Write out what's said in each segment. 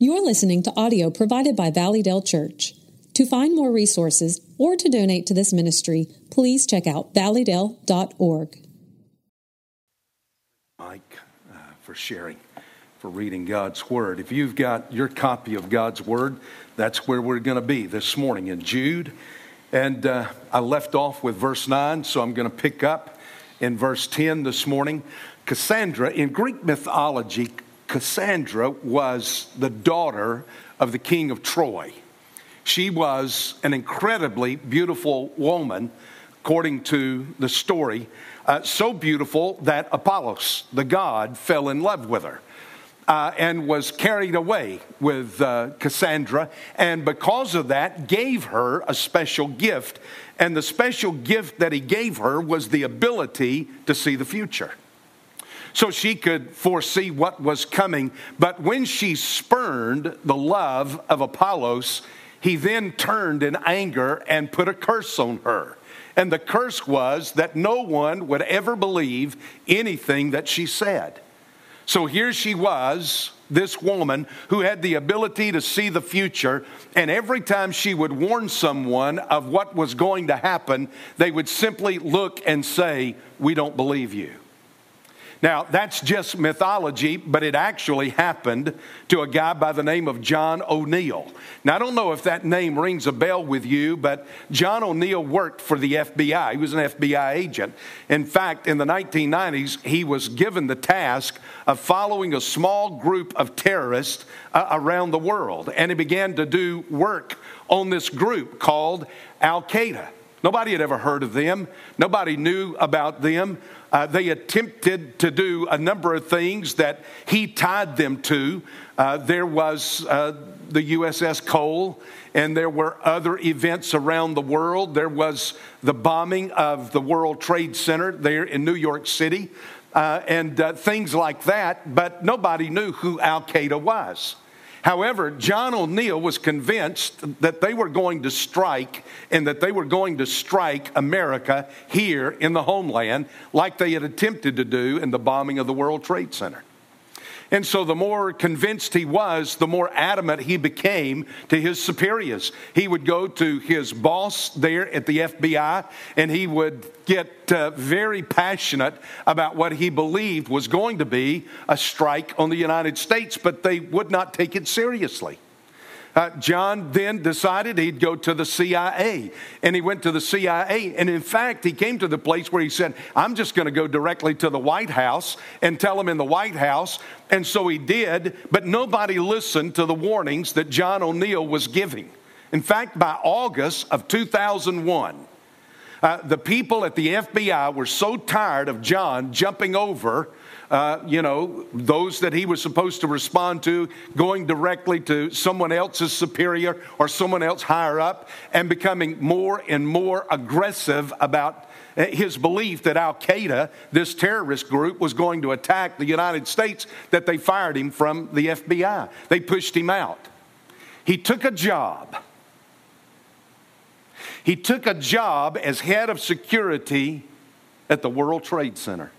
You're listening to audio provided by Valleydale Church. To find more resources or to donate to this ministry, please check out valleydale.org. Mike, uh, for sharing, for reading God's Word. If you've got your copy of God's Word, that's where we're going to be this morning in Jude. And uh, I left off with verse 9, so I'm going to pick up in verse 10 this morning. Cassandra, in Greek mythology, Cassandra was the daughter of the king of Troy. She was an incredibly beautiful woman, according to the story, uh, so beautiful that Apollos, the god, fell in love with her. Uh, and was carried away with uh, Cassandra, and because of that, gave her a special gift. And the special gift that he gave her was the ability to see the future so she could foresee what was coming. But when she spurned the love of Apollos, he then turned in anger and put a curse on her. And the curse was that no one would ever believe anything that she said. So here she was, this woman who had the ability to see the future, and every time she would warn someone of what was going to happen, they would simply look and say, We don't believe you. Now, that's just mythology, but it actually happened to a guy by the name of John O'Neill. Now, I don't know if that name rings a bell with you, but John O'Neill worked for the FBI. He was an FBI agent. In fact, in the 1990s, he was given the task of following a small group of terrorists uh, around the world, and he began to do work on this group called Al Qaeda. Nobody had ever heard of them. Nobody knew about them. Uh, they attempted to do a number of things that he tied them to. Uh, there was uh, the USS Cole, and there were other events around the world. There was the bombing of the World Trade Center there in New York City, uh, and uh, things like that, but nobody knew who Al Qaeda was. However, John O'Neill was convinced that they were going to strike and that they were going to strike America here in the homeland like they had attempted to do in the bombing of the World Trade Center. And so, the more convinced he was, the more adamant he became to his superiors. He would go to his boss there at the FBI and he would get uh, very passionate about what he believed was going to be a strike on the United States, but they would not take it seriously. Uh, John then decided he'd go to the CIA. And he went to the CIA. And in fact, he came to the place where he said, I'm just going to go directly to the White House and tell them in the White House. And so he did, but nobody listened to the warnings that John O'Neill was giving. In fact, by August of 2001, uh, the people at the FBI were so tired of John jumping over uh, you know, those that he was supposed to respond to, going directly to someone else's superior or someone else higher up, and becoming more and more aggressive about uh, his belief that Al Qaeda, this terrorist group, was going to attack the United States, that they fired him from the FBI. They pushed him out. He took a job. He took a job as head of security at the World Trade Center.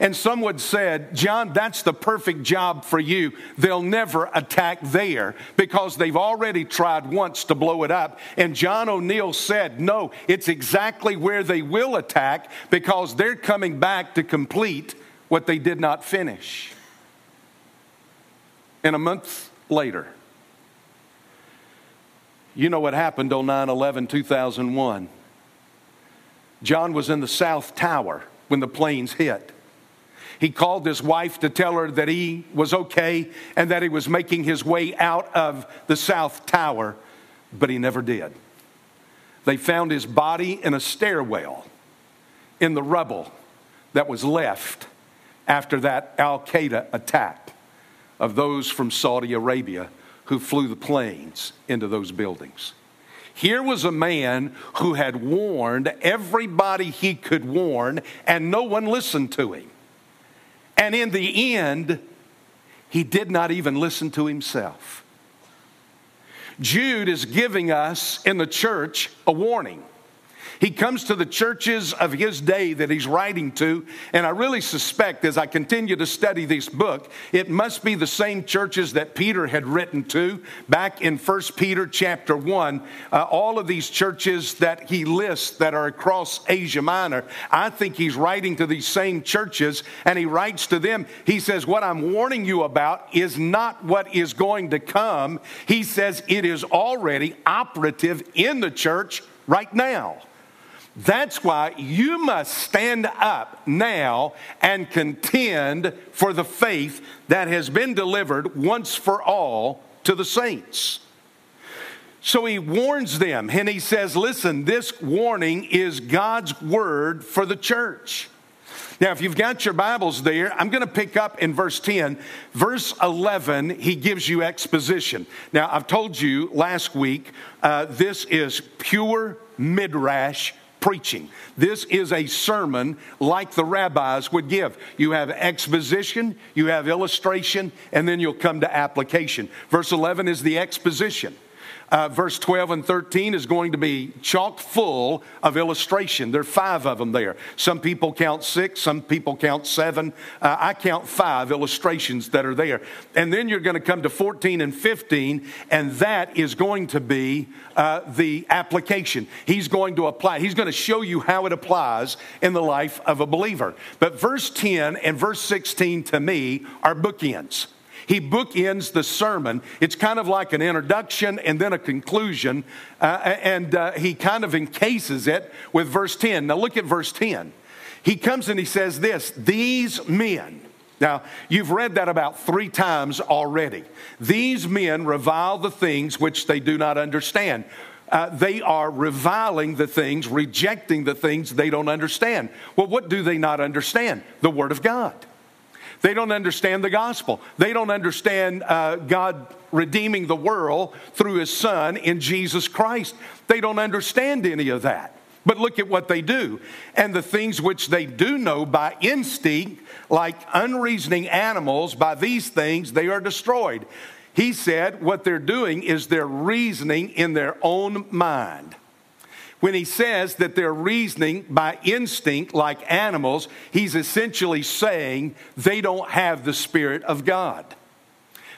And some would said, John, that's the perfect job for you. They'll never attack there because they've already tried once to blow it up. And John O'Neill said, no, it's exactly where they will attack because they're coming back to complete what they did not finish. And a month later, you know what happened on 9 11 2001. John was in the South Tower when the planes hit. He called his wife to tell her that he was okay and that he was making his way out of the South Tower, but he never did. They found his body in a stairwell in the rubble that was left after that Al Qaeda attack of those from Saudi Arabia who flew the planes into those buildings. Here was a man who had warned everybody he could warn, and no one listened to him. And in the end, he did not even listen to himself. Jude is giving us in the church a warning. He comes to the churches of his day that he's writing to, and I really suspect as I continue to study this book, it must be the same churches that Peter had written to back in 1 Peter chapter 1. Uh, all of these churches that he lists that are across Asia Minor, I think he's writing to these same churches, and he writes to them. He says, What I'm warning you about is not what is going to come. He says it is already operative in the church right now. That's why you must stand up now and contend for the faith that has been delivered once for all to the saints. So he warns them and he says, Listen, this warning is God's word for the church. Now, if you've got your Bibles there, I'm going to pick up in verse 10. Verse 11, he gives you exposition. Now, I've told you last week, uh, this is pure midrash preaching. This is a sermon like the rabbis would give. You have exposition, you have illustration, and then you'll come to application. Verse 11 is the exposition. Uh, verse 12 and 13 is going to be chock full of illustration. There are five of them there. Some people count six, some people count seven. Uh, I count five illustrations that are there. And then you're going to come to 14 and 15, and that is going to be uh, the application. He's going to apply, he's going to show you how it applies in the life of a believer. But verse 10 and verse 16 to me are bookends. He bookends the sermon. It's kind of like an introduction and then a conclusion, uh, and uh, he kind of encases it with verse 10. Now, look at verse 10. He comes and he says this These men, now, you've read that about three times already. These men revile the things which they do not understand. Uh, they are reviling the things, rejecting the things they don't understand. Well, what do they not understand? The Word of God. They don't understand the gospel. They don't understand uh, God redeeming the world through his son in Jesus Christ. They don't understand any of that. But look at what they do. And the things which they do know by instinct, like unreasoning animals, by these things they are destroyed. He said what they're doing is they're reasoning in their own mind. When he says that they're reasoning by instinct like animals, he's essentially saying they don't have the Spirit of God.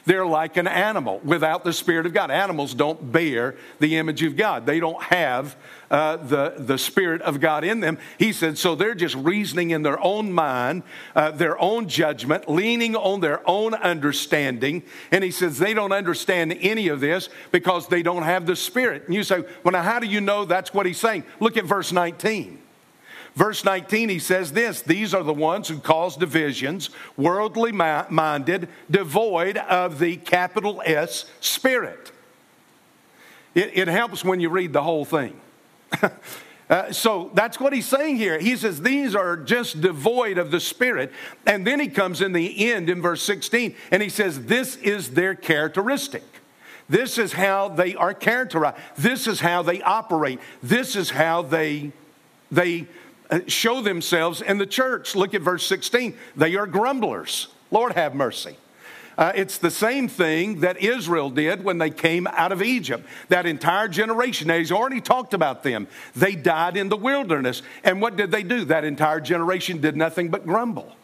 They're like an animal without the Spirit of God. Animals don't bear the image of God, they don't have uh, the, the Spirit of God in them. He said, so they're just reasoning in their own mind, uh, their own judgment, leaning on their own understanding. And he says, they don't understand any of this because they don't have the Spirit. And you say, well, now how do you know that's what he's saying? Look at verse 19. Verse 19, he says this These are the ones who cause divisions, worldly minded, devoid of the capital S spirit. It, it helps when you read the whole thing. uh, so that's what he's saying here. He says these are just devoid of the spirit. And then he comes in the end in verse 16 and he says, This is their characteristic. This is how they are characterized. This is how they operate. This is how they, they show themselves in the church. Look at verse 16. They are grumblers. Lord have mercy. Uh, it's the same thing that Israel did when they came out of Egypt. That entire generation, now he's already talked about them. They died in the wilderness. And what did they do? That entire generation did nothing but grumble.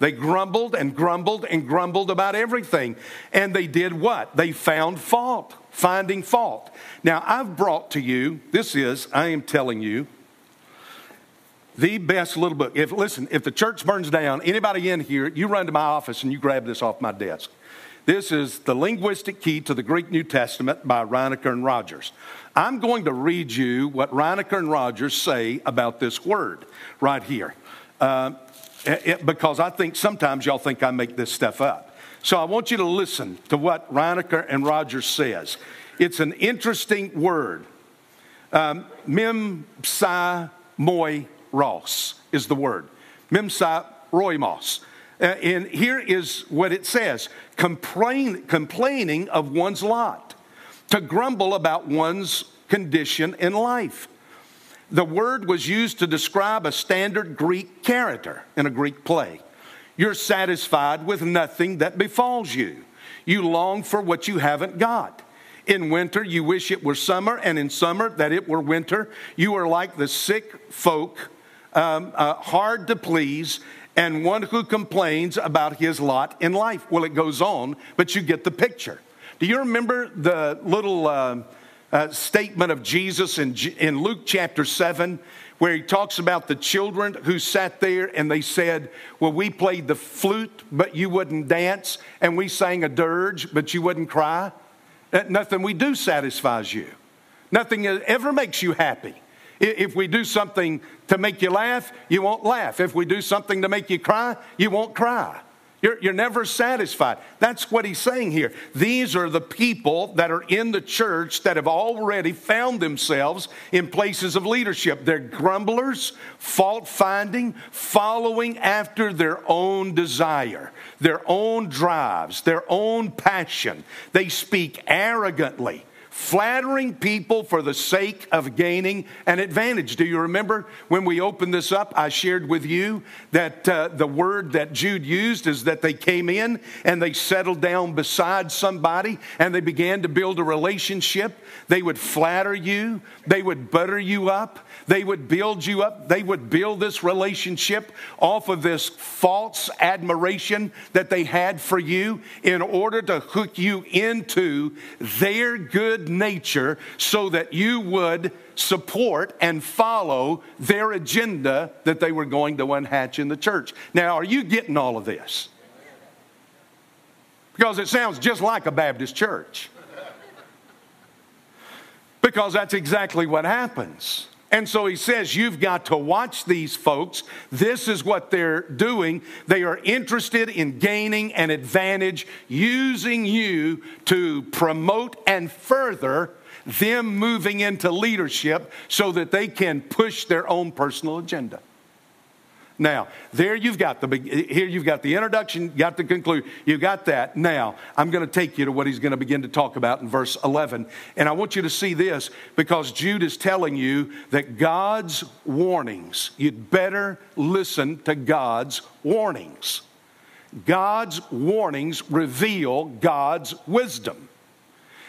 They grumbled and grumbled and grumbled about everything. And they did what? They found fault, finding fault. Now, I've brought to you, this is, I am telling you, the best little book. If listen, if the church burns down, anybody in here, you run to my office and you grab this off my desk. This is The Linguistic Key to the Greek New Testament by Rienecker and Rogers. I'm going to read you what Rienecker and Rogers say about this word right here. Uh, it, because I think sometimes y'all think I make this stuff up. So I want you to listen to what Rienecker and Rogers says. It's an interesting word. Um, mem psi moi Ross is the word. Memsa roimos. Uh, and here is what it says Complain, complaining of one's lot, to grumble about one's condition in life. The word was used to describe a standard Greek character in a Greek play. You're satisfied with nothing that befalls you. You long for what you haven't got. In winter, you wish it were summer, and in summer, that it were winter. You are like the sick folk, um, uh, hard to please, and one who complains about his lot in life. Well, it goes on, but you get the picture. Do you remember the little uh, uh, statement of Jesus in, in Luke chapter 7? where he talks about the children who sat there and they said, Well, we played the flute, but you wouldn't dance, and we sang a dirge, but you wouldn't cry. Nothing we do satisfies you, nothing ever makes you happy. If we do something to make you laugh, you won't laugh. If we do something to make you cry, you won't cry. You're, you're never satisfied. That's what he's saying here. These are the people that are in the church that have already found themselves in places of leadership. They're grumblers, fault finding, following after their own desire, their own drives, their own passion. They speak arrogantly flattering people for the sake of gaining an advantage. Do you remember when we opened this up? I shared with you that uh, the word that Jude used is that they came in and they settled down beside somebody and they began to build a relationship. They would flatter you, they would butter you up, they would build you up, they would build this relationship off of this false admiration that they had for you in order to hook you into their good nature so that you would support and follow their agenda that they were going to unhatch in the church. Now, are you getting all of this? Because it sounds just like a Baptist church. Because that's exactly what happens. And so he says, You've got to watch these folks. This is what they're doing. They are interested in gaining an advantage, using you to promote and further them moving into leadership so that they can push their own personal agenda. Now, there you've got the here you've got the introduction, got the conclusion, you got that. Now, I'm going to take you to what he's going to begin to talk about in verse 11. And I want you to see this because Jude is telling you that God's warnings, you'd better listen to God's warnings. God's warnings reveal God's wisdom.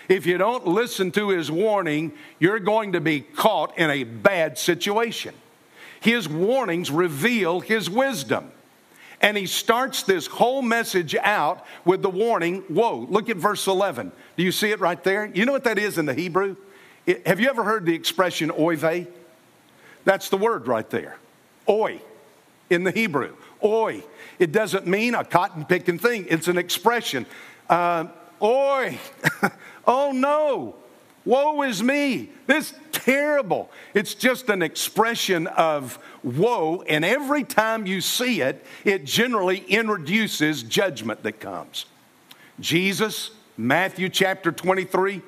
If you don't listen to his warning, you're going to be caught in a bad situation. His warnings reveal his wisdom. And he starts this whole message out with the warning, whoa, look at verse 11. Do you see it right there? You know what that is in the Hebrew? It, have you ever heard the expression oy vey? That's the word right there. Oi in the Hebrew. Oi. It doesn't mean a cotton picking thing, it's an expression. Uh, oi. oh no. Woe is me. This terrible. It's just an expression of woe, and every time you see it, it generally introduces judgment that comes. Jesus, Matthew chapter 23,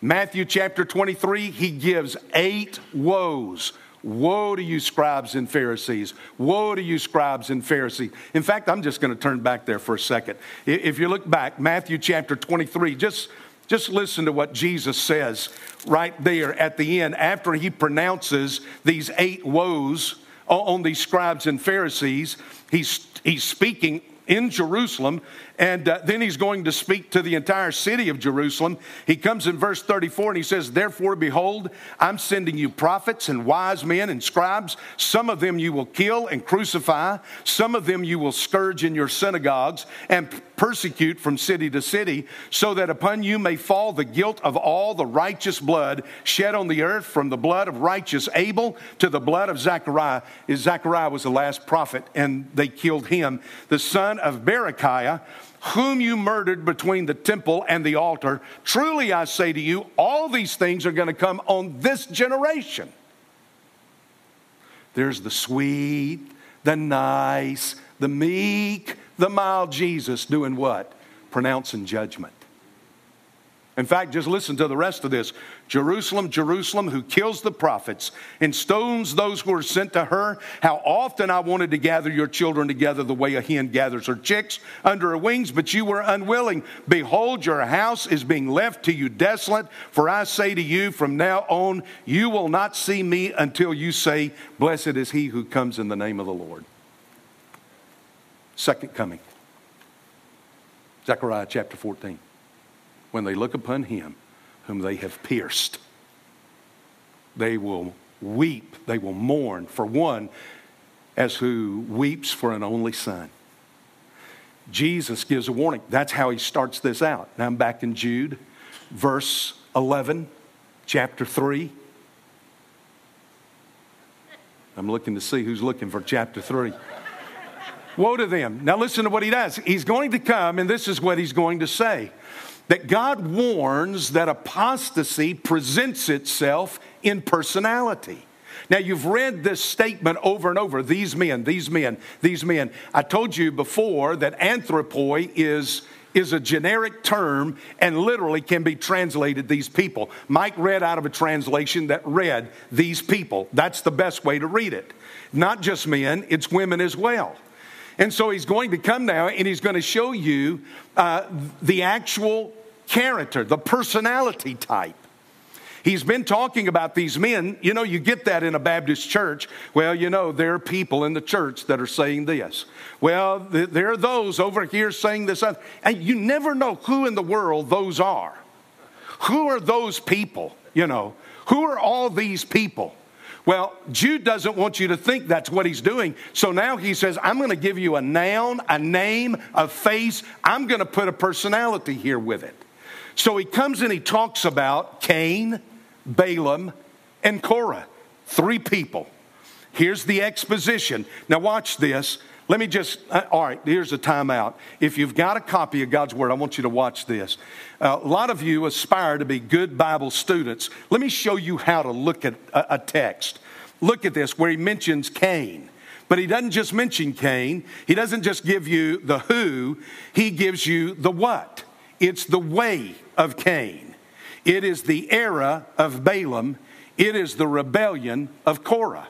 Matthew chapter 23, he gives eight woes. Woe to you, scribes and Pharisees. Woe to you, scribes and Pharisees. In fact, I'm just going to turn back there for a second. If you look back, Matthew chapter 23, just just listen to what Jesus says right there at the end after he pronounces these eight woes on these scribes and Pharisees. He's, he's speaking in Jerusalem and uh, then he's going to speak to the entire city of Jerusalem. He comes in verse 34 and he says, Therefore, behold, I'm sending you prophets and wise men and scribes. Some of them you will kill and crucify, some of them you will scourge in your synagogues and persecute from city to city, so that upon you may fall the guilt of all the righteous blood shed on the earth, from the blood of righteous Abel to the blood of Zechariah. Zechariah was the last prophet, and they killed him, the son of Berechiah whom you murdered between the temple and the altar. Truly I say to you, all these things are going to come on this generation. There's the sweet, the nice, the meek, the mild Jesus doing what? Pronouncing judgment. In fact, just listen to the rest of this. Jerusalem, Jerusalem, who kills the prophets and stones those who are sent to her. How often I wanted to gather your children together the way a hen gathers her chicks under her wings, but you were unwilling. Behold, your house is being left to you desolate. For I say to you, from now on, you will not see me until you say, Blessed is he who comes in the name of the Lord. Second coming. Zechariah chapter 14 when they look upon him whom they have pierced. They will weep, they will mourn for one as who weeps for an only son. Jesus gives a warning. That's how he starts this out. Now I'm back in Jude, verse 11, chapter 3. I'm looking to see who's looking for chapter 3. Woe to them. Now listen to what he does. He's going to come, and this is what he's going to say that God warns that apostasy presents itself in personality. Now, you've read this statement over and over these men, these men, these men. I told you before that anthropoi is, is a generic term and literally can be translated these people. Mike read out of a translation that read these people. That's the best way to read it. Not just men, it's women as well. And so he's going to come now and he's going to show you uh, the actual character, the personality type. He's been talking about these men. You know, you get that in a Baptist church. Well, you know, there are people in the church that are saying this. Well, there are those over here saying this. Other. And you never know who in the world those are. Who are those people? You know, who are all these people? Well, Jude doesn't want you to think that's what he's doing. So now he says, I'm going to give you a noun, a name, a face. I'm going to put a personality here with it. So he comes and he talks about Cain, Balaam, and Korah. Three people. Here's the exposition. Now, watch this. Let me just, uh, all right, here's a timeout. If you've got a copy of God's Word, I want you to watch this. Uh, a lot of you aspire to be good Bible students. Let me show you how to look at a, a text. Look at this where he mentions Cain. But he doesn't just mention Cain, he doesn't just give you the who, he gives you the what. It's the way of Cain. It is the era of Balaam. It is the rebellion of Korah.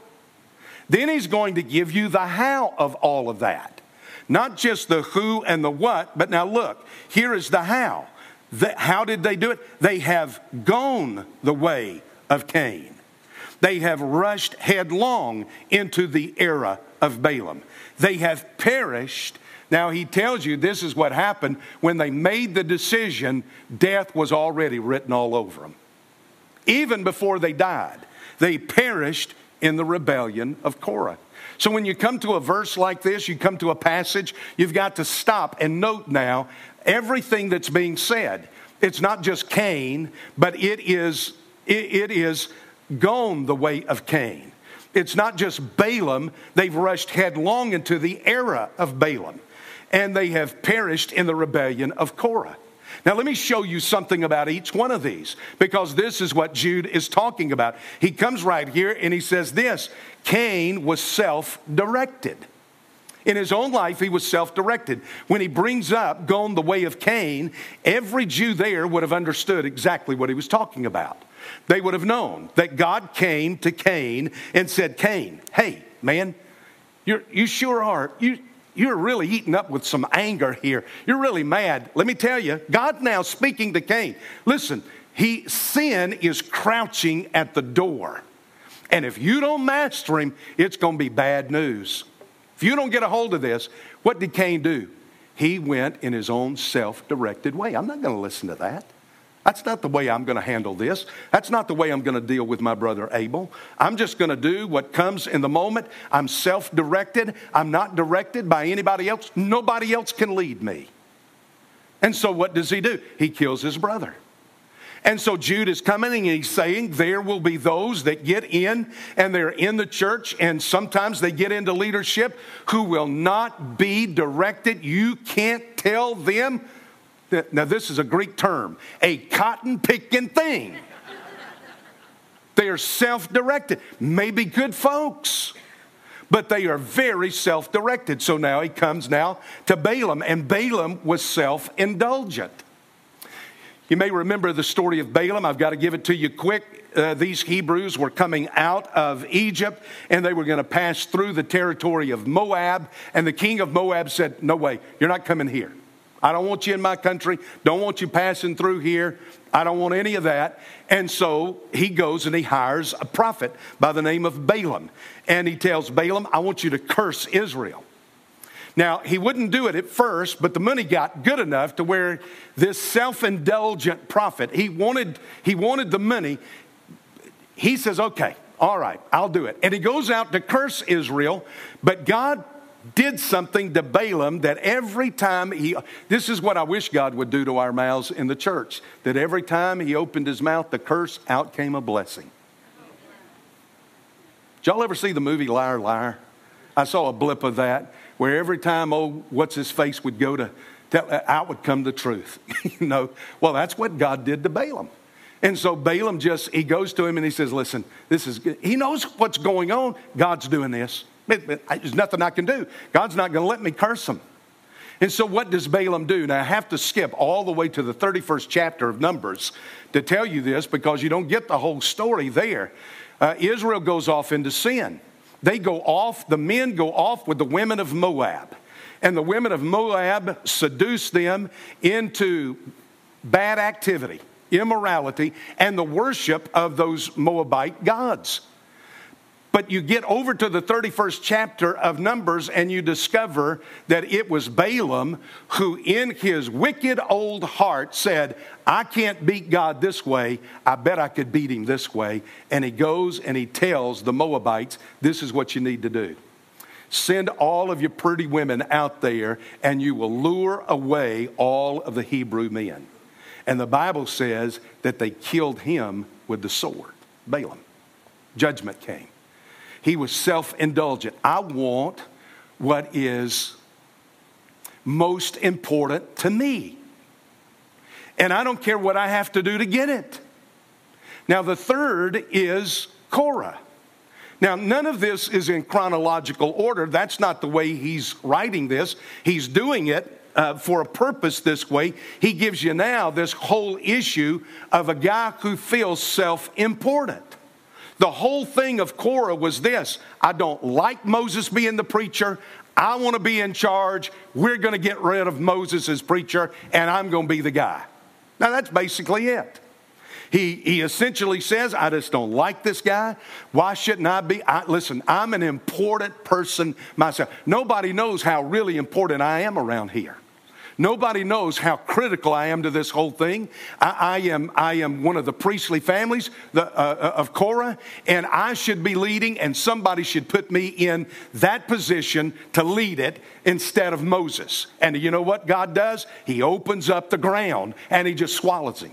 Then he's going to give you the how of all of that. Not just the who and the what, but now look, here is the how. The, how did they do it? They have gone the way of Cain. They have rushed headlong into the era of Balaam. They have perished now, he tells you this is what happened when they made the decision, death was already written all over them. Even before they died, they perished in the rebellion of Korah. So, when you come to a verse like this, you come to a passage, you've got to stop and note now everything that's being said. It's not just Cain, but it is, it is gone the way of Cain. It's not just Balaam, they've rushed headlong into the era of Balaam and they have perished in the rebellion of Korah. Now, let me show you something about each one of these because this is what Jude is talking about. He comes right here and he says this Cain was self directed. In his own life, he was self directed. When he brings up going the way of Cain, every Jew there would have understood exactly what he was talking about. They would have known that God came to Cain and said, Cain, hey, man, you you sure are. You, you're really eating up with some anger here. You're really mad. Let me tell you, God now speaking to Cain. Listen, he sin is crouching at the door. And if you don't master him, it's going to be bad news. If you don't get a hold of this, what did Cain do? He went in his own self directed way. I'm not going to listen to that. That's not the way I'm going to handle this. That's not the way I'm going to deal with my brother Abel. I'm just going to do what comes in the moment. I'm self directed. I'm not directed by anybody else. Nobody else can lead me. And so what does he do? He kills his brother. And so Jude is coming and he's saying there will be those that get in and they're in the church and sometimes they get into leadership who will not be directed. You can't tell them now, this is a Greek term, a cotton picking thing. they are self directed, maybe good folks, but they are very self directed. So now he comes now to Balaam, and Balaam was self indulgent. You may remember the story of Balaam. I've got to give it to you quick. Uh, these Hebrews were coming out of Egypt and they were going to pass through the territory of Moab. And the king of Moab said, No way, you're not coming here. I don't want you in my country. Don't want you passing through here. I don't want any of that. And so he goes and he hires a prophet by the name of Balaam. And he tells Balaam, I want you to curse Israel. Now, he wouldn't do it at first, but the money got good enough to where this self indulgent prophet, he wanted, he wanted the money. He says, okay, all right, I'll do it. And he goes out to curse Israel, but God did something to Balaam that every time he, this is what I wish God would do to our mouths in the church, that every time he opened his mouth the curse, out came a blessing. Did y'all ever see the movie Liar, Liar? I saw a blip of that where every time, oh, what's his face would go to, tell, uh, out would come the truth. you know, well, that's what God did to Balaam. And so Balaam just, he goes to him and he says, listen, this is. He knows what's going on. God's doing this. There's nothing I can do. God's not going to let me curse him. And so, what does Balaam do? Now, I have to skip all the way to the 31st chapter of Numbers to tell you this because you don't get the whole story there. Uh, Israel goes off into sin. They go off, the men go off with the women of Moab. And the women of Moab seduce them into bad activity, immorality, and the worship of those Moabite gods. But you get over to the 31st chapter of Numbers and you discover that it was Balaam who, in his wicked old heart, said, I can't beat God this way. I bet I could beat him this way. And he goes and he tells the Moabites, This is what you need to do. Send all of your pretty women out there and you will lure away all of the Hebrew men. And the Bible says that they killed him with the sword, Balaam. Judgment came. He was self indulgent. I want what is most important to me. And I don't care what I have to do to get it. Now, the third is Korah. Now, none of this is in chronological order. That's not the way he's writing this. He's doing it uh, for a purpose this way. He gives you now this whole issue of a guy who feels self important. The whole thing of Korah was this I don't like Moses being the preacher. I want to be in charge. We're going to get rid of Moses as preacher, and I'm going to be the guy. Now, that's basically it. He, he essentially says, I just don't like this guy. Why shouldn't I be? I, listen, I'm an important person myself. Nobody knows how really important I am around here. Nobody knows how critical I am to this whole thing. I, I am, I am one of the priestly families the, uh, uh, of Korah, and I should be leading, and somebody should put me in that position to lead it instead of Moses. And you know what God does? He opens up the ground and he just swallows him.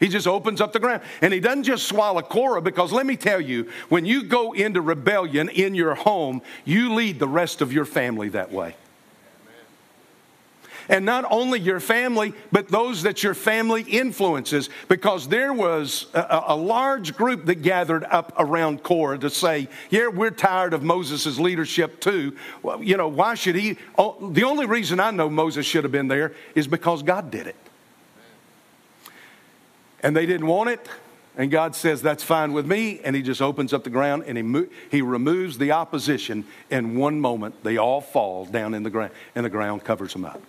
He just opens up the ground. And he doesn't just swallow Korah because let me tell you, when you go into rebellion in your home, you lead the rest of your family that way. And not only your family, but those that your family influences, because there was a, a large group that gathered up around Korah to say, Yeah, we're tired of Moses' leadership too. Well, you know, why should he? Oh, the only reason I know Moses should have been there is because God did it. And they didn't want it. And God says, That's fine with me. And He just opens up the ground and He, mo- he removes the opposition. In one moment, they all fall down in the ground, and the ground covers them up.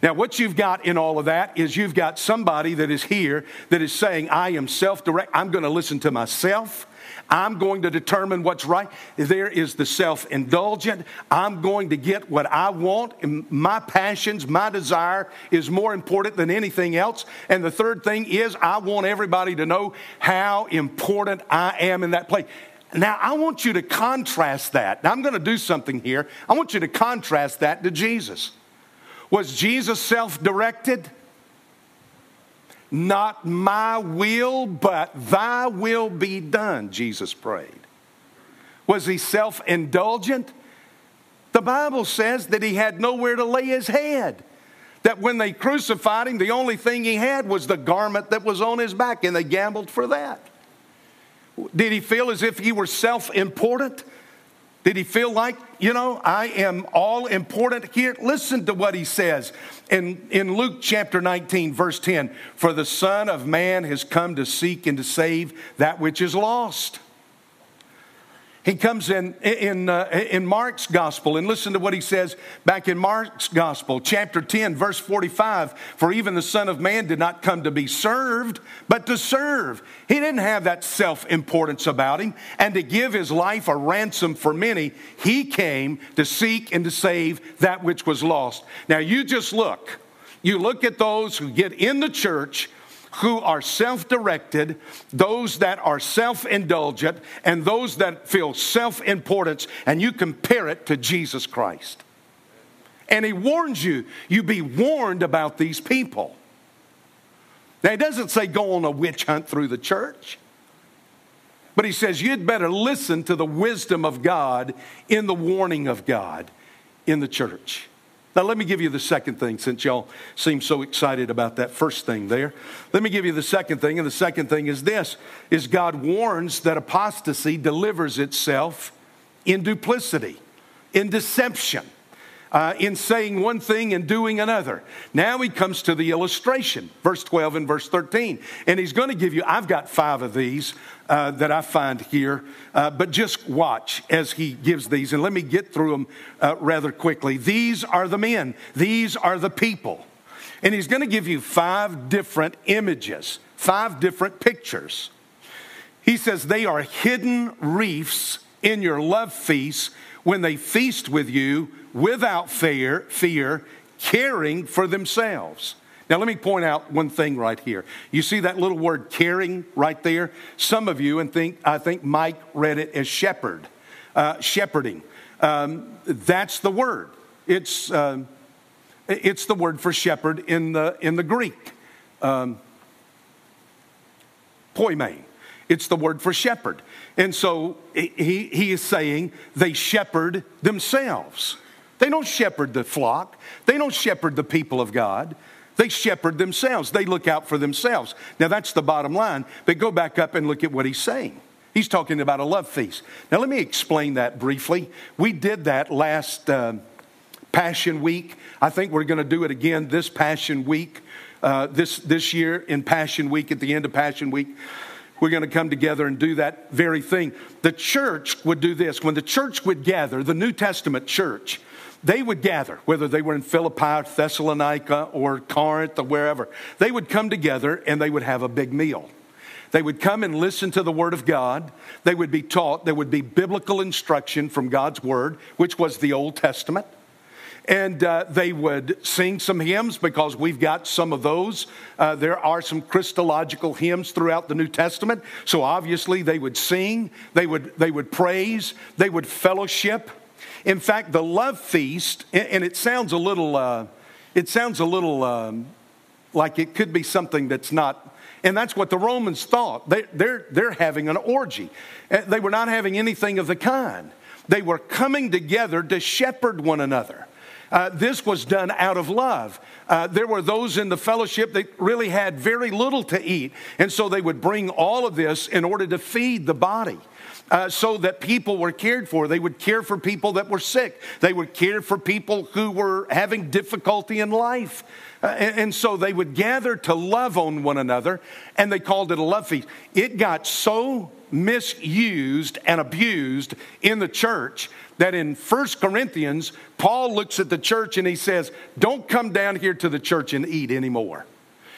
Now, what you've got in all of that is you've got somebody that is here that is saying, I am self direct. I'm going to listen to myself. I'm going to determine what's right. There is the self indulgent. I'm going to get what I want. My passions, my desire is more important than anything else. And the third thing is, I want everybody to know how important I am in that place. Now, I want you to contrast that. Now, I'm going to do something here. I want you to contrast that to Jesus. Was Jesus self directed? Not my will, but thy will be done, Jesus prayed. Was he self indulgent? The Bible says that he had nowhere to lay his head. That when they crucified him, the only thing he had was the garment that was on his back, and they gambled for that. Did he feel as if he were self important? Did he feel like, you know, I am all important here? Listen to what he says in, in Luke chapter 19, verse 10 For the Son of Man has come to seek and to save that which is lost. He comes in in uh, in Mark's gospel and listen to what he says back in Mark's gospel, chapter 10, verse 45. For even the Son of Man did not come to be served, but to serve. He didn't have that self-importance about him and to give his life a ransom for many. He came to seek and to save that which was lost. Now you just look. You look at those who get in the church who are self directed, those that are self indulgent, and those that feel self importance, and you compare it to Jesus Christ. And he warns you, you be warned about these people. Now, he doesn't say go on a witch hunt through the church, but he says you'd better listen to the wisdom of God in the warning of God in the church. Now, let me give you the second thing since y'all seem so excited about that first thing there. Let me give you the second thing, and the second thing is this is God warns that apostasy delivers itself in duplicity, in deception uh, in saying one thing and doing another. Now he comes to the illustration, verse 12 and verse 13. And he's going to give you, I've got five of these uh, that I find here, uh, but just watch as he gives these. And let me get through them uh, rather quickly. These are the men, these are the people. And he's going to give you five different images, five different pictures. He says they are hidden reefs in your love feasts when they feast with you without fear, fear, caring for themselves. Now, let me point out one thing right here. You see that little word caring right there? Some of you, and think, I think Mike read it as shepherd, uh, shepherding. Um, that's the word. It's, uh, it's the word for shepherd in the, in the Greek. Um, poimen. It's the word for shepherd. And so he, he is saying they shepherd themselves. They don't shepherd the flock, they don't shepherd the people of God. They shepherd themselves. They look out for themselves. Now, that's the bottom line. But go back up and look at what he's saying. He's talking about a love feast. Now, let me explain that briefly. We did that last uh, Passion Week. I think we're going to do it again this Passion Week, uh, this, this year in Passion Week, at the end of Passion Week. We're going to come together and do that very thing. The church would do this. When the church would gather, the New Testament church, they would gather, whether they were in Philippi, or Thessalonica, or Corinth, or wherever. They would come together and they would have a big meal. They would come and listen to the Word of God. They would be taught. There would be biblical instruction from God's Word, which was the Old Testament. And uh, they would sing some hymns because we've got some of those. Uh, there are some Christological hymns throughout the New Testament. So obviously they would sing, they would, they would praise, they would fellowship. In fact, the love feast, and it sounds a little, uh, it sounds a little um, like it could be something that's not, and that's what the Romans thought. They, they're, they're having an orgy. Uh, they were not having anything of the kind. They were coming together to shepherd one another. Uh, this was done out of love. Uh, there were those in the fellowship that really had very little to eat, and so they would bring all of this in order to feed the body uh, so that people were cared for. They would care for people that were sick, they would care for people who were having difficulty in life. Uh, and, and so they would gather to love on one another, and they called it a love feast. It got so misused and abused in the church that in First Corinthians, Paul looks at the church and he says, Don't come down here to the church and eat anymore.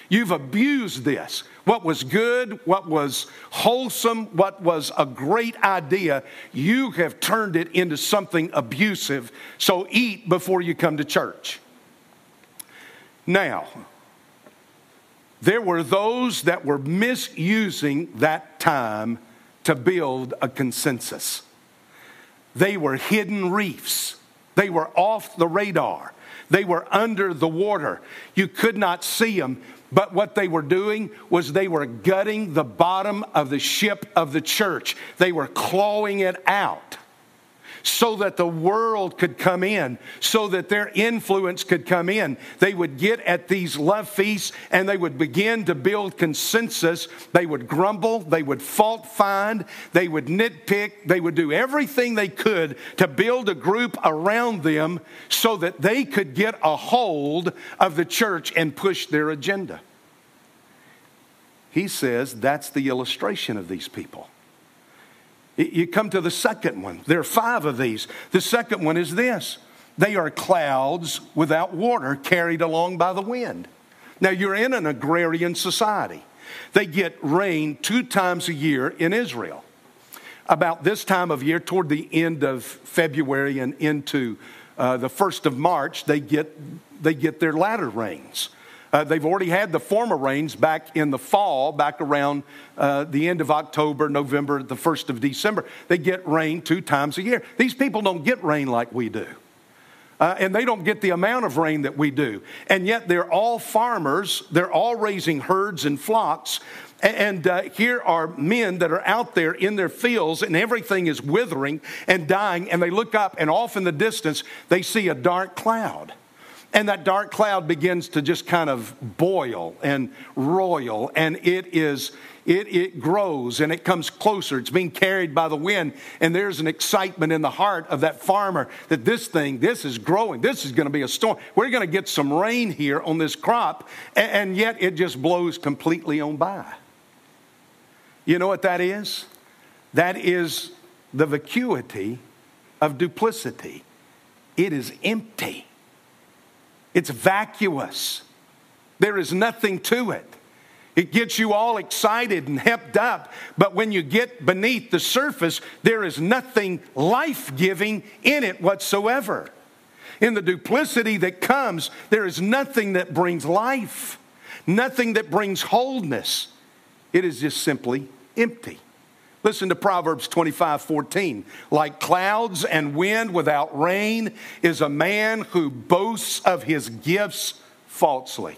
You've abused this. What was good, what was wholesome, what was a great idea, you have turned it into something abusive. So eat before you come to church. Now, there were those that were misusing that time to build a consensus. They were hidden reefs, they were off the radar, they were under the water. You could not see them but what they were doing was they were gutting the bottom of the ship of the church. They were clawing it out so that the world could come in, so that their influence could come in. They would get at these love feasts and they would begin to build consensus. They would grumble, they would fault find, they would nitpick, they would do everything they could to build a group around them so that they could get a hold of the church and push their agenda. He says that's the illustration of these people. You come to the second one. There are five of these. The second one is this they are clouds without water carried along by the wind. Now, you're in an agrarian society. They get rain two times a year in Israel. About this time of year, toward the end of February and into uh, the first of March, they get, they get their latter rains. Uh, they've already had the former rains back in the fall, back around uh, the end of October, November, the 1st of December. They get rain two times a year. These people don't get rain like we do. Uh, and they don't get the amount of rain that we do. And yet they're all farmers, they're all raising herds and flocks. And uh, here are men that are out there in their fields, and everything is withering and dying. And they look up, and off in the distance, they see a dark cloud. And that dark cloud begins to just kind of boil and roil, and it is it, it grows and it comes closer. It's being carried by the wind, and there's an excitement in the heart of that farmer that this thing, this is growing. This is going to be a storm. We're going to get some rain here on this crop, and, and yet it just blows completely on by. You know what that is? That is the vacuity of duplicity. It is empty. It's vacuous. There is nothing to it. It gets you all excited and hepped up, but when you get beneath the surface, there is nothing life giving in it whatsoever. In the duplicity that comes, there is nothing that brings life, nothing that brings wholeness. It is just simply empty. Listen to Proverbs 25 14. Like clouds and wind without rain is a man who boasts of his gifts falsely,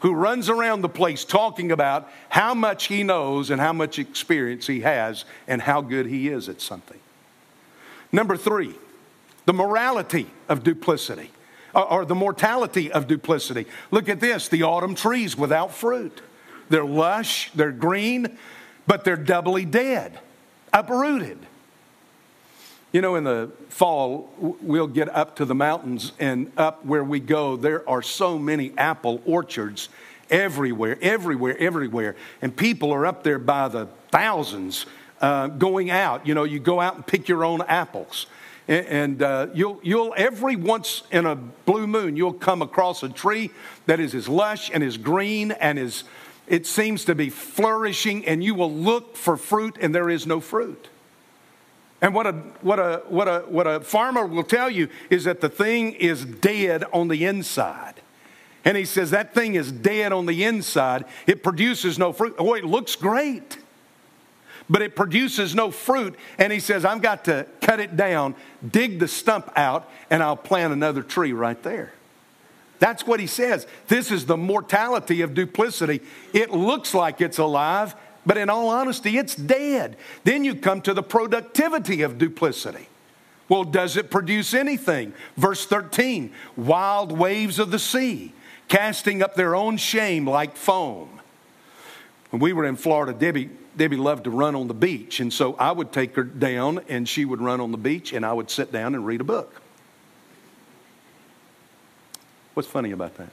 who runs around the place talking about how much he knows and how much experience he has and how good he is at something. Number three, the morality of duplicity or the mortality of duplicity. Look at this the autumn trees without fruit. They're lush, they're green, but they're doubly dead, uprooted. You know, in the fall, we'll get up to the mountains, and up where we go, there are so many apple orchards everywhere, everywhere, everywhere. And people are up there by the thousands uh, going out. You know, you go out and pick your own apples. And uh, you'll, you'll, every once in a blue moon, you'll come across a tree that is as lush and as green and as it seems to be flourishing, and you will look for fruit, and there is no fruit. And what a, what, a, what, a, what a farmer will tell you is that the thing is dead on the inside. And he says that thing is dead on the inside. It produces no fruit. Oh, it looks great, but it produces no fruit. And he says, I've got to cut it down, dig the stump out, and I'll plant another tree right there. That's what he says. This is the mortality of duplicity. It looks like it's alive, but in all honesty, it's dead. Then you come to the productivity of duplicity. Well, does it produce anything? Verse 13 wild waves of the sea, casting up their own shame like foam. When we were in Florida, Debbie, Debbie loved to run on the beach. And so I would take her down and she would run on the beach and I would sit down and read a book. What's funny about that?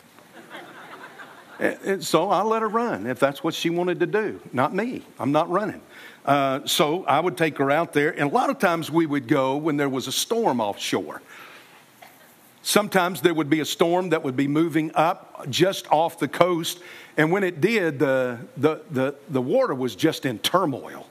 and, so I let her run if that's what she wanted to do. Not me. I'm not running. Uh, so I would take her out there, and a lot of times we would go when there was a storm offshore. Sometimes there would be a storm that would be moving up just off the coast, and when it did, the, the, the, the water was just in turmoil.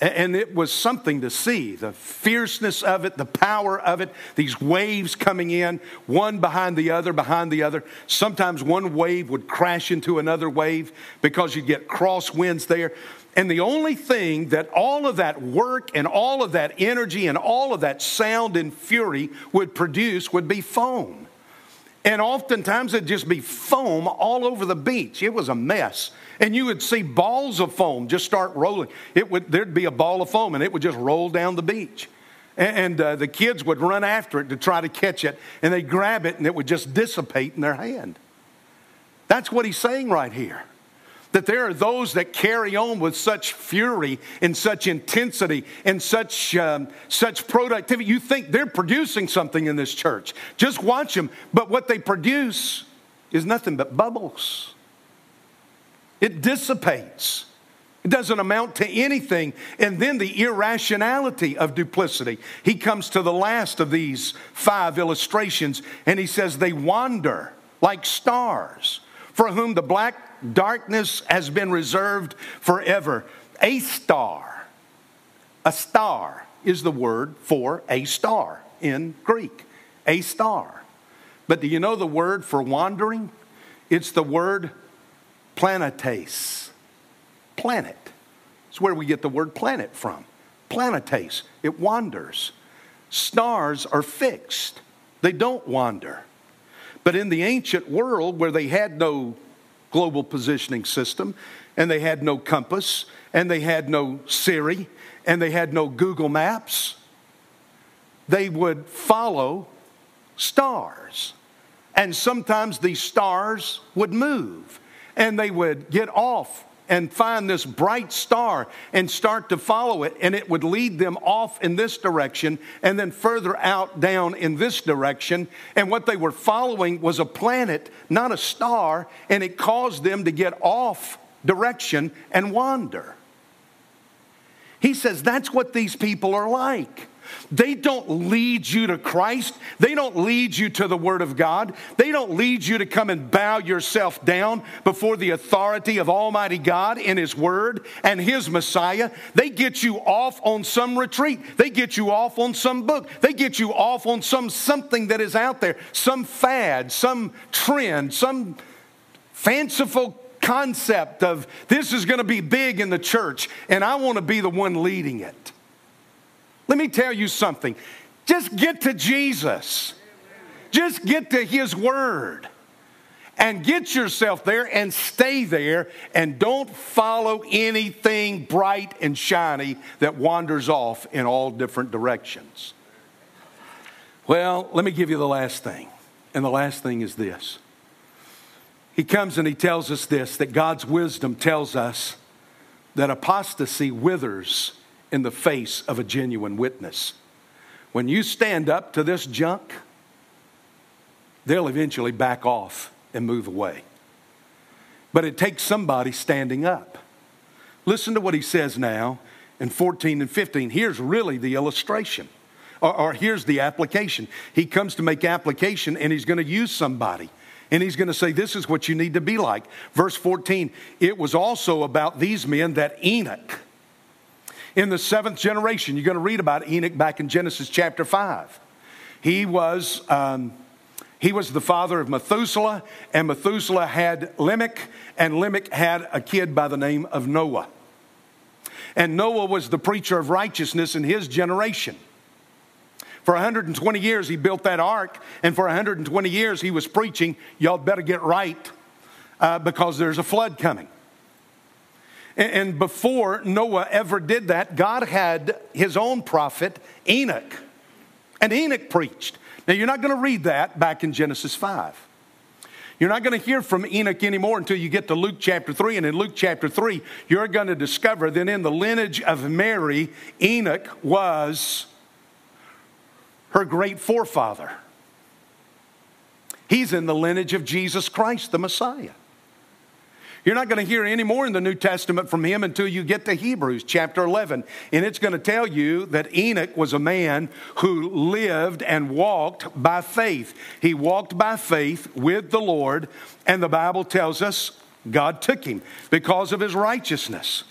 And it was something to see the fierceness of it, the power of it, these waves coming in, one behind the other, behind the other. Sometimes one wave would crash into another wave because you get cross winds there. And the only thing that all of that work and all of that energy and all of that sound and fury would produce would be foam. And oftentimes it'd just be foam all over the beach. It was a mess and you would see balls of foam just start rolling. It would, there'd be a ball of foam, and it would just roll down the beach. And, and uh, the kids would run after it to try to catch it, and they'd grab it, and it would just dissipate in their hand. That's what he's saying right here. That there are those that carry on with such fury and such intensity and such, um, such productivity. You think they're producing something in this church. Just watch them. But what they produce is nothing but bubbles. It dissipates. It doesn't amount to anything. And then the irrationality of duplicity. He comes to the last of these five illustrations and he says, They wander like stars, for whom the black darkness has been reserved forever. A star, a star is the word for a star in Greek. A star. But do you know the word for wandering? It's the word planetes. Planet. It's where we get the word planet from. Planetes. It wanders. Stars are fixed, they don't wander. But in the ancient world where they had no global positioning system, and they had no compass, and they had no Siri, and they had no Google Maps, they would follow stars. And sometimes these stars would move and they would get off and find this bright star and start to follow it, and it would lead them off in this direction and then further out down in this direction. And what they were following was a planet, not a star, and it caused them to get off direction and wander. He says that's what these people are like. They don't lead you to Christ. They don't lead you to the Word of God. They don't lead you to come and bow yourself down before the authority of Almighty God in His Word and His Messiah. They get you off on some retreat. They get you off on some book. They get you off on some something that is out there, some fad, some trend, some fanciful concept of this is going to be big in the church, and I want to be the one leading it. Let me tell you something. Just get to Jesus. Just get to His Word and get yourself there and stay there and don't follow anything bright and shiny that wanders off in all different directions. Well, let me give you the last thing. And the last thing is this. He comes and he tells us this that God's wisdom tells us that apostasy withers in the face of a genuine witness. When you stand up to this junk, they'll eventually back off and move away. But it takes somebody standing up. Listen to what he says now in 14 and 15. Here's really the illustration, or, or here's the application. He comes to make application and he's going to use somebody. And he's going to say, This is what you need to be like. Verse 14, it was also about these men that Enoch, in the seventh generation. You're going to read about Enoch back in Genesis chapter 5. He was. Um, he was the father of Methuselah, and Methuselah had Lamech, and Lamech had a kid by the name of Noah. And Noah was the preacher of righteousness in his generation. For 120 years, he built that ark, and for 120 years, he was preaching, Y'all better get right uh, because there's a flood coming. And before Noah ever did that, God had his own prophet, Enoch. And Enoch preached. Now, you're not going to read that back in Genesis 5. You're not going to hear from Enoch anymore until you get to Luke chapter 3. And in Luke chapter 3, you're going to discover that in the lineage of Mary, Enoch was her great forefather. He's in the lineage of Jesus Christ, the Messiah. You're not going to hear any more in the New Testament from him until you get to Hebrews chapter 11. And it's going to tell you that Enoch was a man who lived and walked by faith. He walked by faith with the Lord, and the Bible tells us God took him because of his righteousness.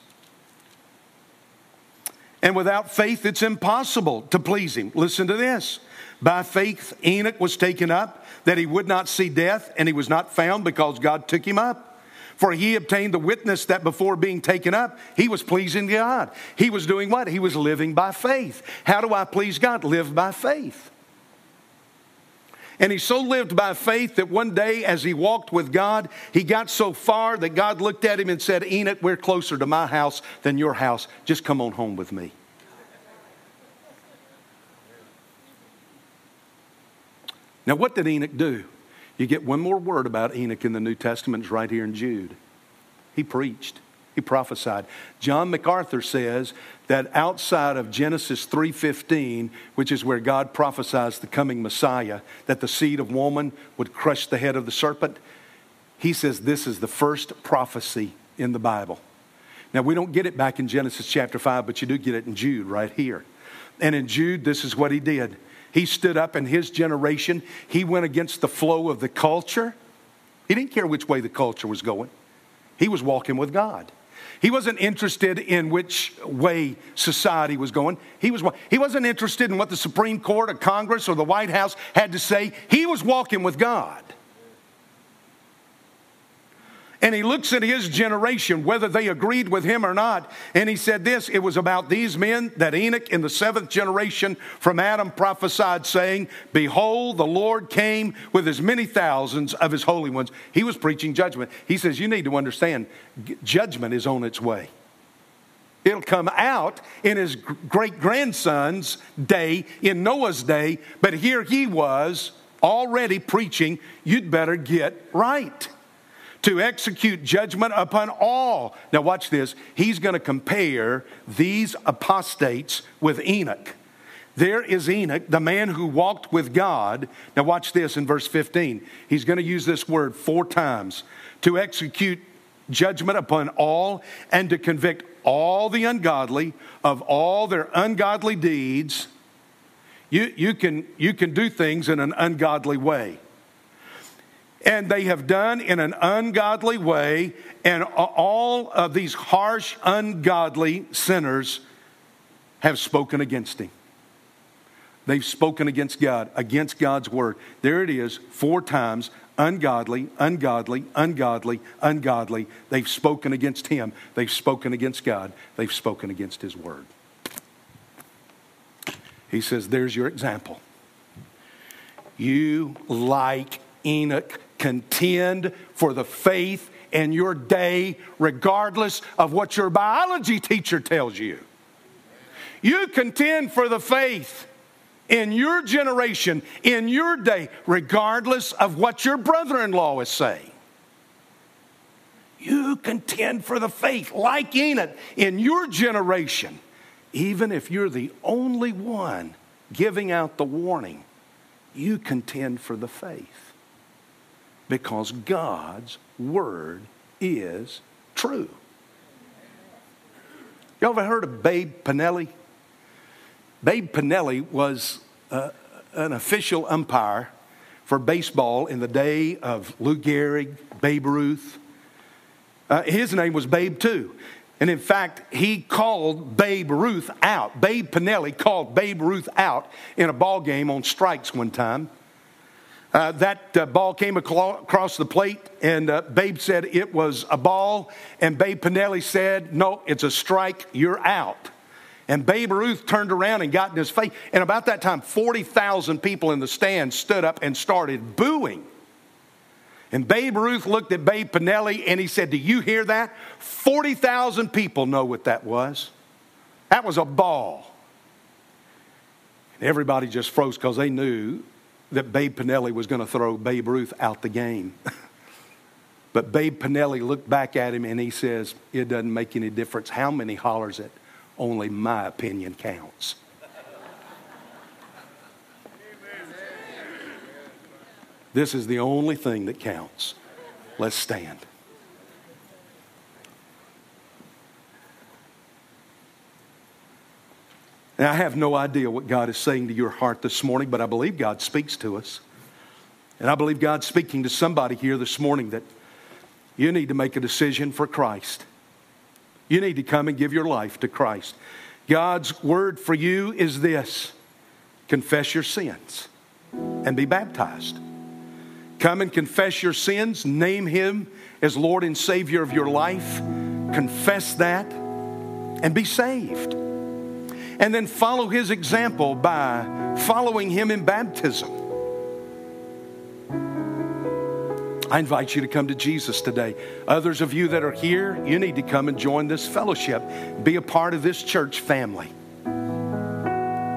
And without faith, it's impossible to please him. Listen to this. By faith, Enoch was taken up that he would not see death, and he was not found because God took him up. For he obtained the witness that before being taken up, he was pleasing God. He was doing what? He was living by faith. How do I please God? Live by faith. And he so lived by faith that one day, as he walked with God, he got so far that God looked at him and said, Enoch, we're closer to my house than your house. Just come on home with me. Now, what did Enoch do? You get one more word about Enoch in the New Testament, it's right here in Jude. He preached. He prophesied. John MacArthur says that outside of Genesis 3:15, which is where God prophesies the coming Messiah, that the seed of woman would crush the head of the serpent, he says this is the first prophecy in the Bible. Now, we don't get it back in Genesis chapter 5, but you do get it in Jude right here. And in Jude, this is what he did. He stood up in his generation, he went against the flow of the culture. He didn't care which way the culture was going, he was walking with God. He wasn't interested in which way society was going. He, was, he wasn't interested in what the Supreme Court or Congress or the White House had to say. He was walking with God. And he looks at his generation, whether they agreed with him or not, and he said this it was about these men that Enoch in the seventh generation from Adam prophesied, saying, Behold, the Lord came with as many thousands of his holy ones. He was preaching judgment. He says, You need to understand, judgment is on its way. It'll come out in his great grandson's day, in Noah's day, but here he was already preaching, You'd better get right to execute judgment upon all. Now, watch this. He's going to compare these apostates with Enoch. There is Enoch, the man who walked with God. Now, watch this in verse 15. He's going to use this word four times to execute judgment upon all and to convict all the ungodly of all their ungodly deeds. You, you, can, you can do things in an ungodly way and they have done in an ungodly way, and all of these harsh, ungodly sinners have spoken against him. They've spoken against God, against God's word. There it is, four times ungodly, ungodly, ungodly, ungodly. They've spoken against him. They've spoken against God. They've spoken against his word. He says, There's your example. You, like Enoch, contend for the faith in your day, regardless of what your biology teacher tells you. You contend for the faith in your generation, in your day, regardless of what your brother in law is saying. You contend for the faith like Enoch in your generation, even if you're the only one giving out the warning. You contend for the faith because God's word is true. You ever heard of Babe Pinelli? Babe Pinelli was uh, an official umpire for baseball in the day of Lou Gehrig, Babe Ruth. Uh, his name was Babe too. And in fact, he called Babe Ruth out. Babe Pinelli called Babe Ruth out in a ball game on strikes one time. Uh, that uh, ball came across the plate, and uh, Babe said it was a ball, and Babe Pinelli said, No, it's a strike, you're out. And Babe Ruth turned around and got in his face. And about that time, 40,000 people in the stands stood up and started booing. And Babe Ruth looked at Babe Pinelli and he said, Do you hear that? 40,000 people know what that was. That was a ball. And everybody just froze because they knew that Babe Pinelli was going to throw Babe Ruth out the game. but Babe Pinelli looked back at him and he says, It doesn't make any difference how many hollers it, only my opinion counts. This is the only thing that counts. Let's stand. I have no idea what God is saying to your heart this morning, but I believe God speaks to us. And I believe God's speaking to somebody here this morning that you need to make a decision for Christ. You need to come and give your life to Christ. God's word for you is this confess your sins and be baptized. Come and confess your sins, name Him as Lord and Savior of your life, confess that, and be saved and then follow his example by following him in baptism. I invite you to come to Jesus today. Others of you that are here, you need to come and join this fellowship, be a part of this church family.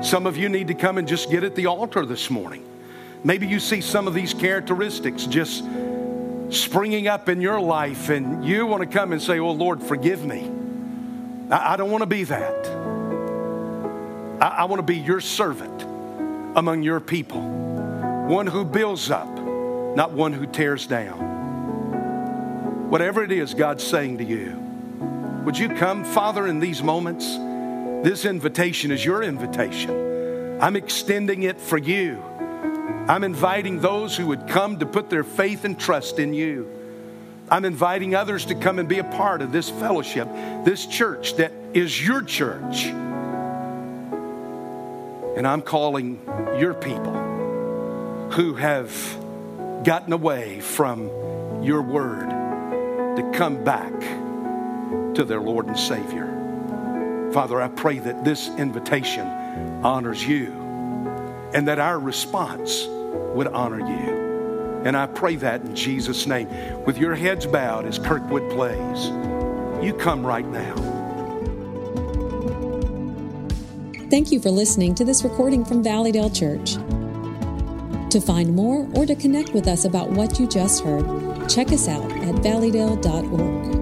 Some of you need to come and just get at the altar this morning. Maybe you see some of these characteristics just springing up in your life, and you want to come and say, Oh Lord, forgive me. I, don't want to be that. I, want to be your servant among your people, one who builds up, not one who tears down. Whatever it is God's saying to you, Would you come, Father, in these moments? This invitation is your invitation. I'm extending it for you. I'm inviting those who would come to put their faith and trust in you. I'm inviting others to come and be a part of this fellowship, this church that is your church. And I'm calling your people who have gotten away from your word to come back to their Lord and Savior. Father, I pray that this invitation honors you and that our response would honor you. And I pray that in Jesus' name. With your heads bowed as Kirkwood plays, you come right now. Thank you for listening to this recording from Valleydale Church. To find more or to connect with us about what you just heard, check us out at valleydale.org.